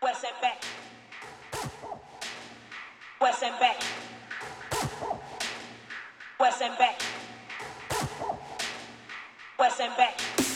West and back. West and back. West and back. West and back.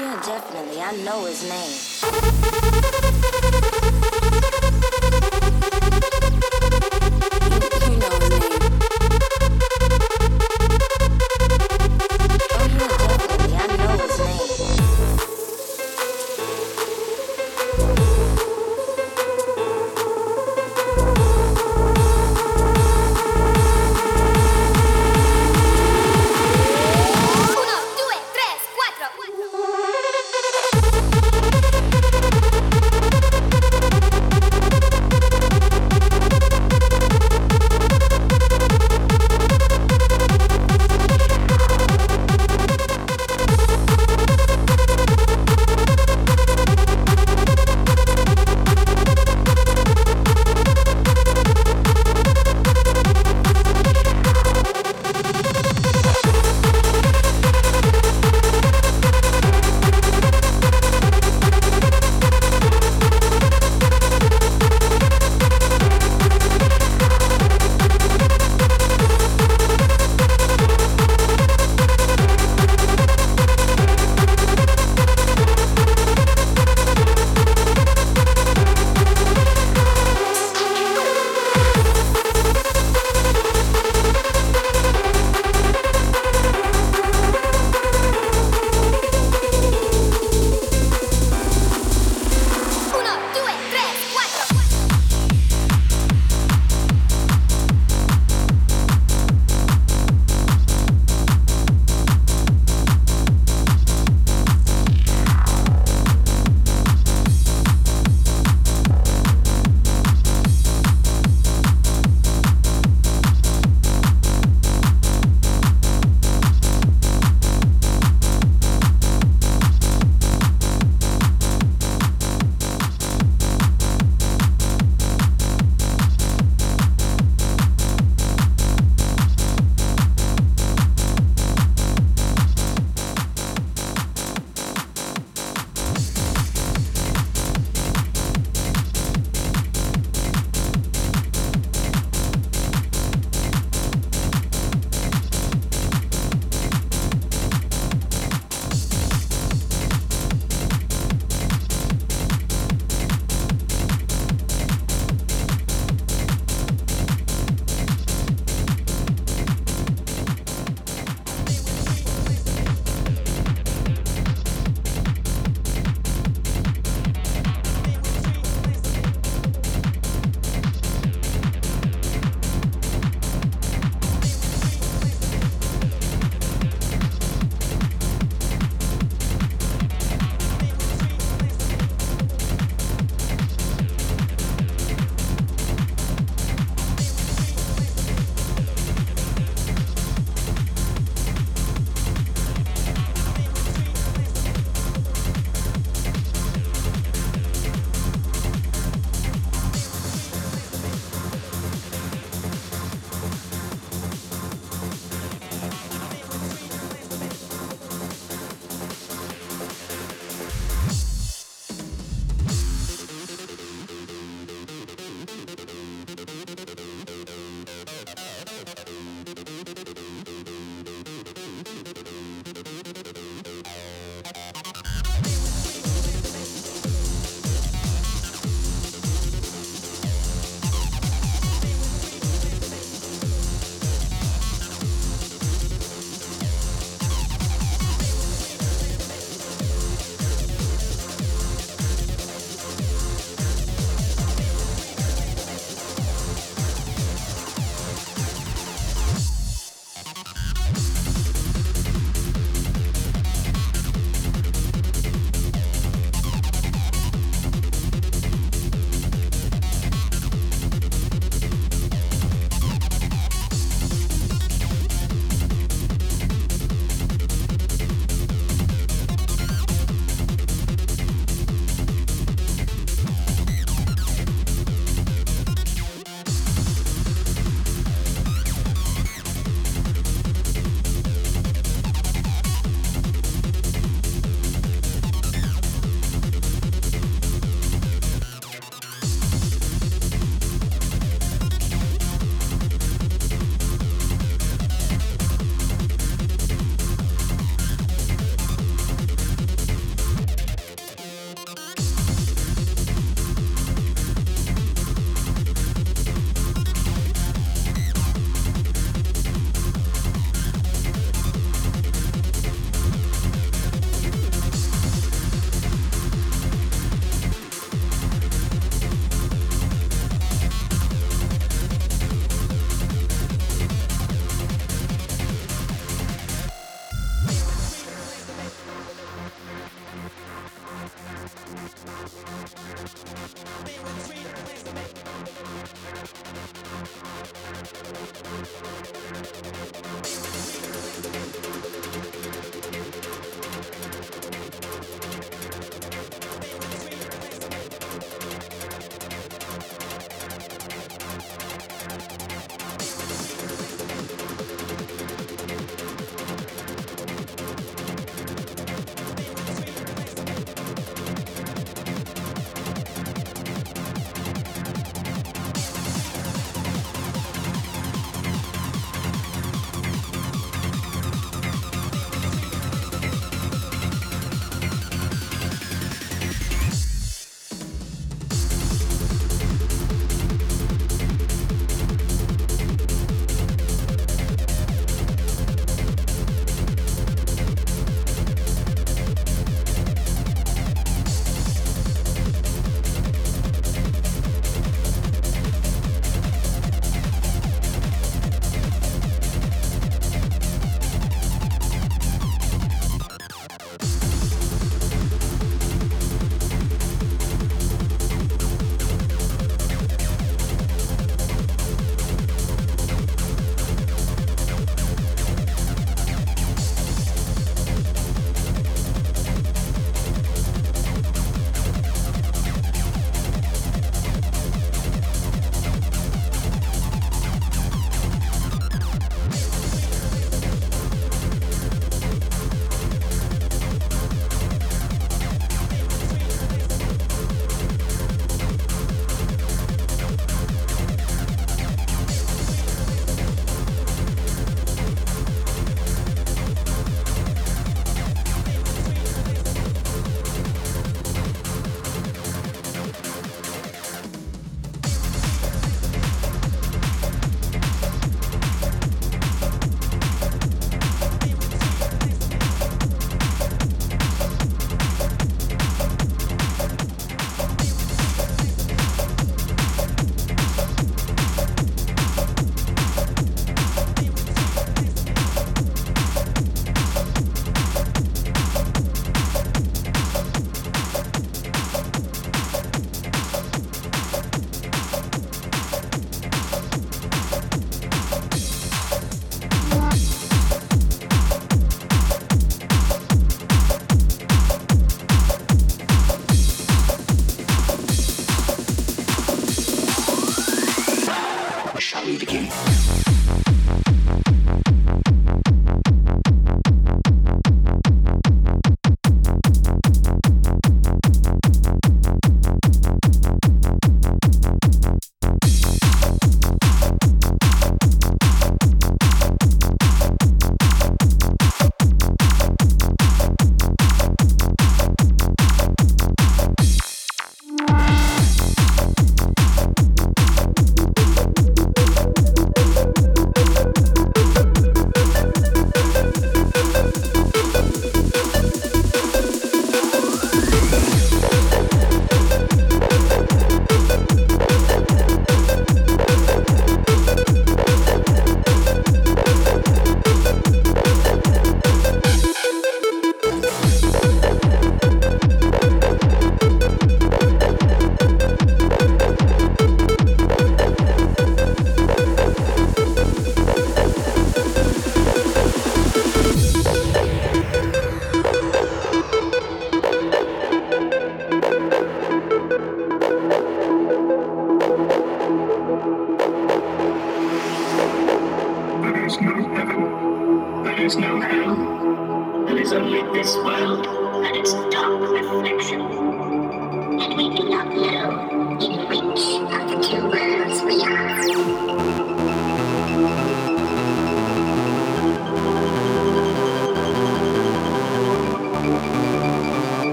Yeah, definitely. I know his name.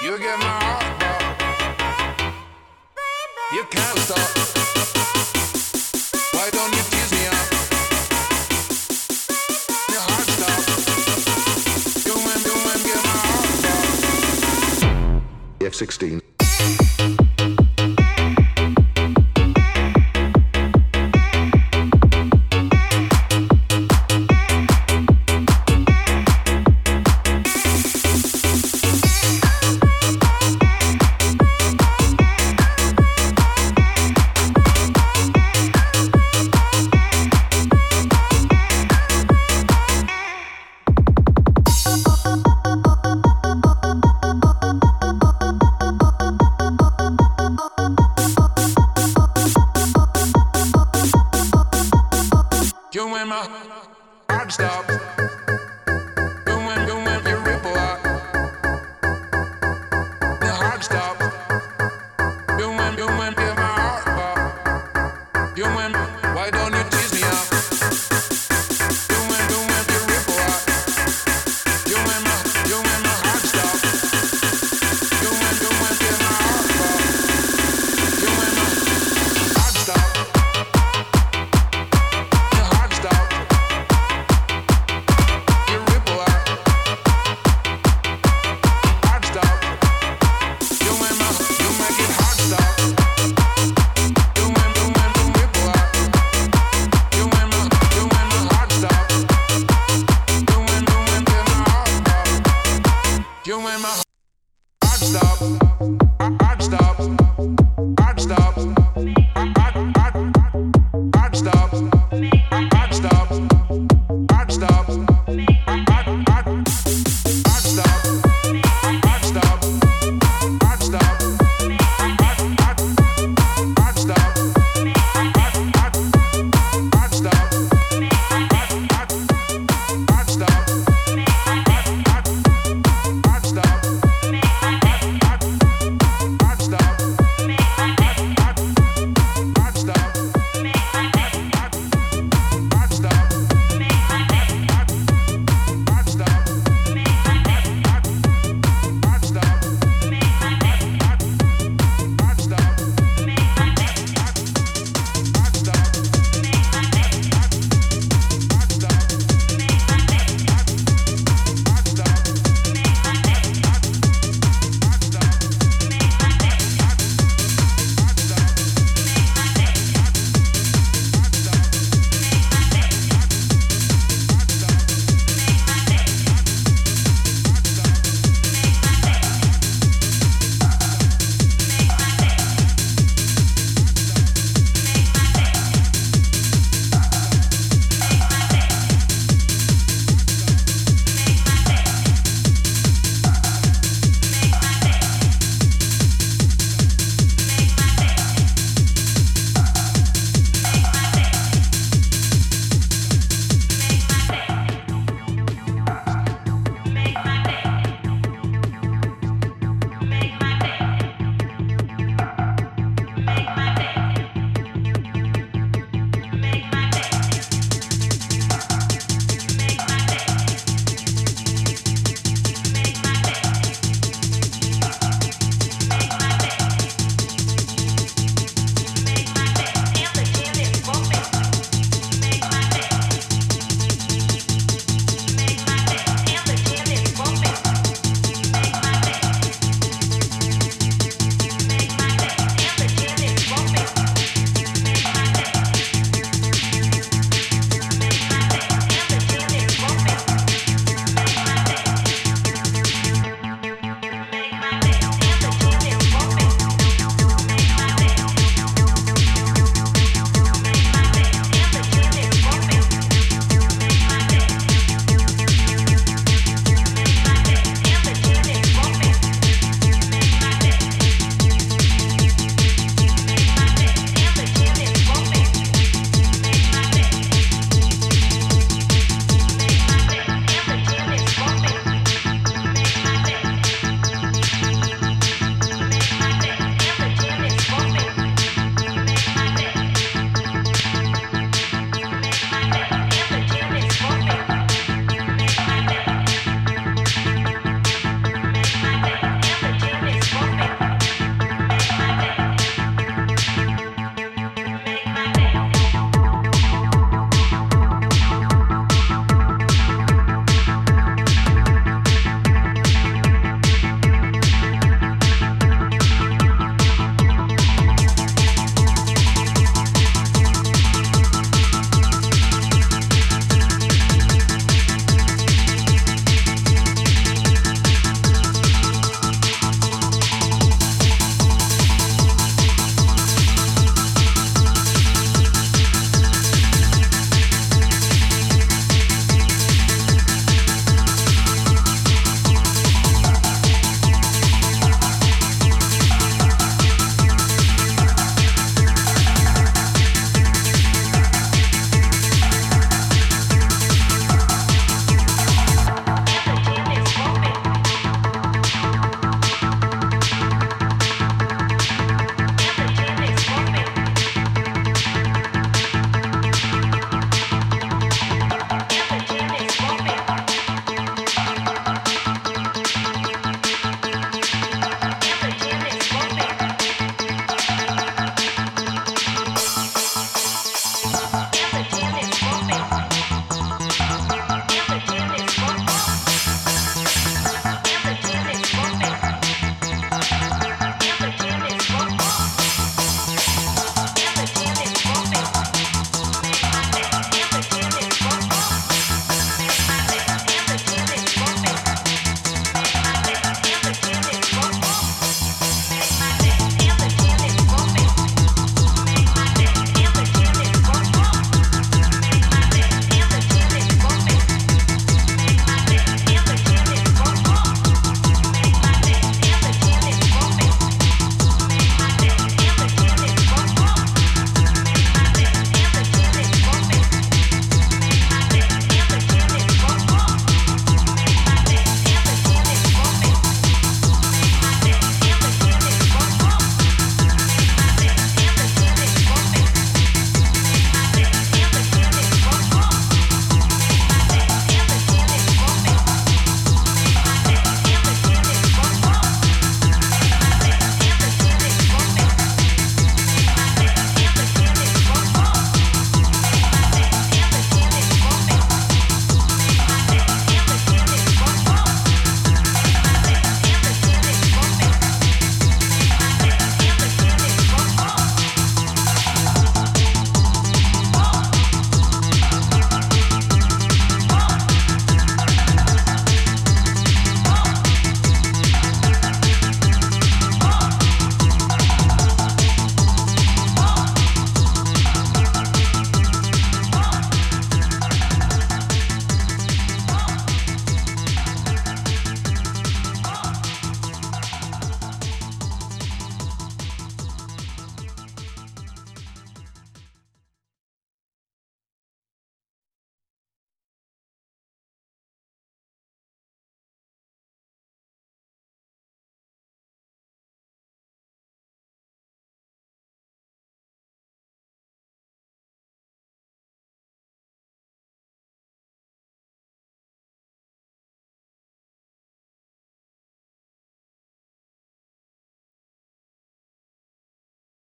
You get my heart. You can't stop. Why don't you tease me up? Heart and and get my heart. F sixteen.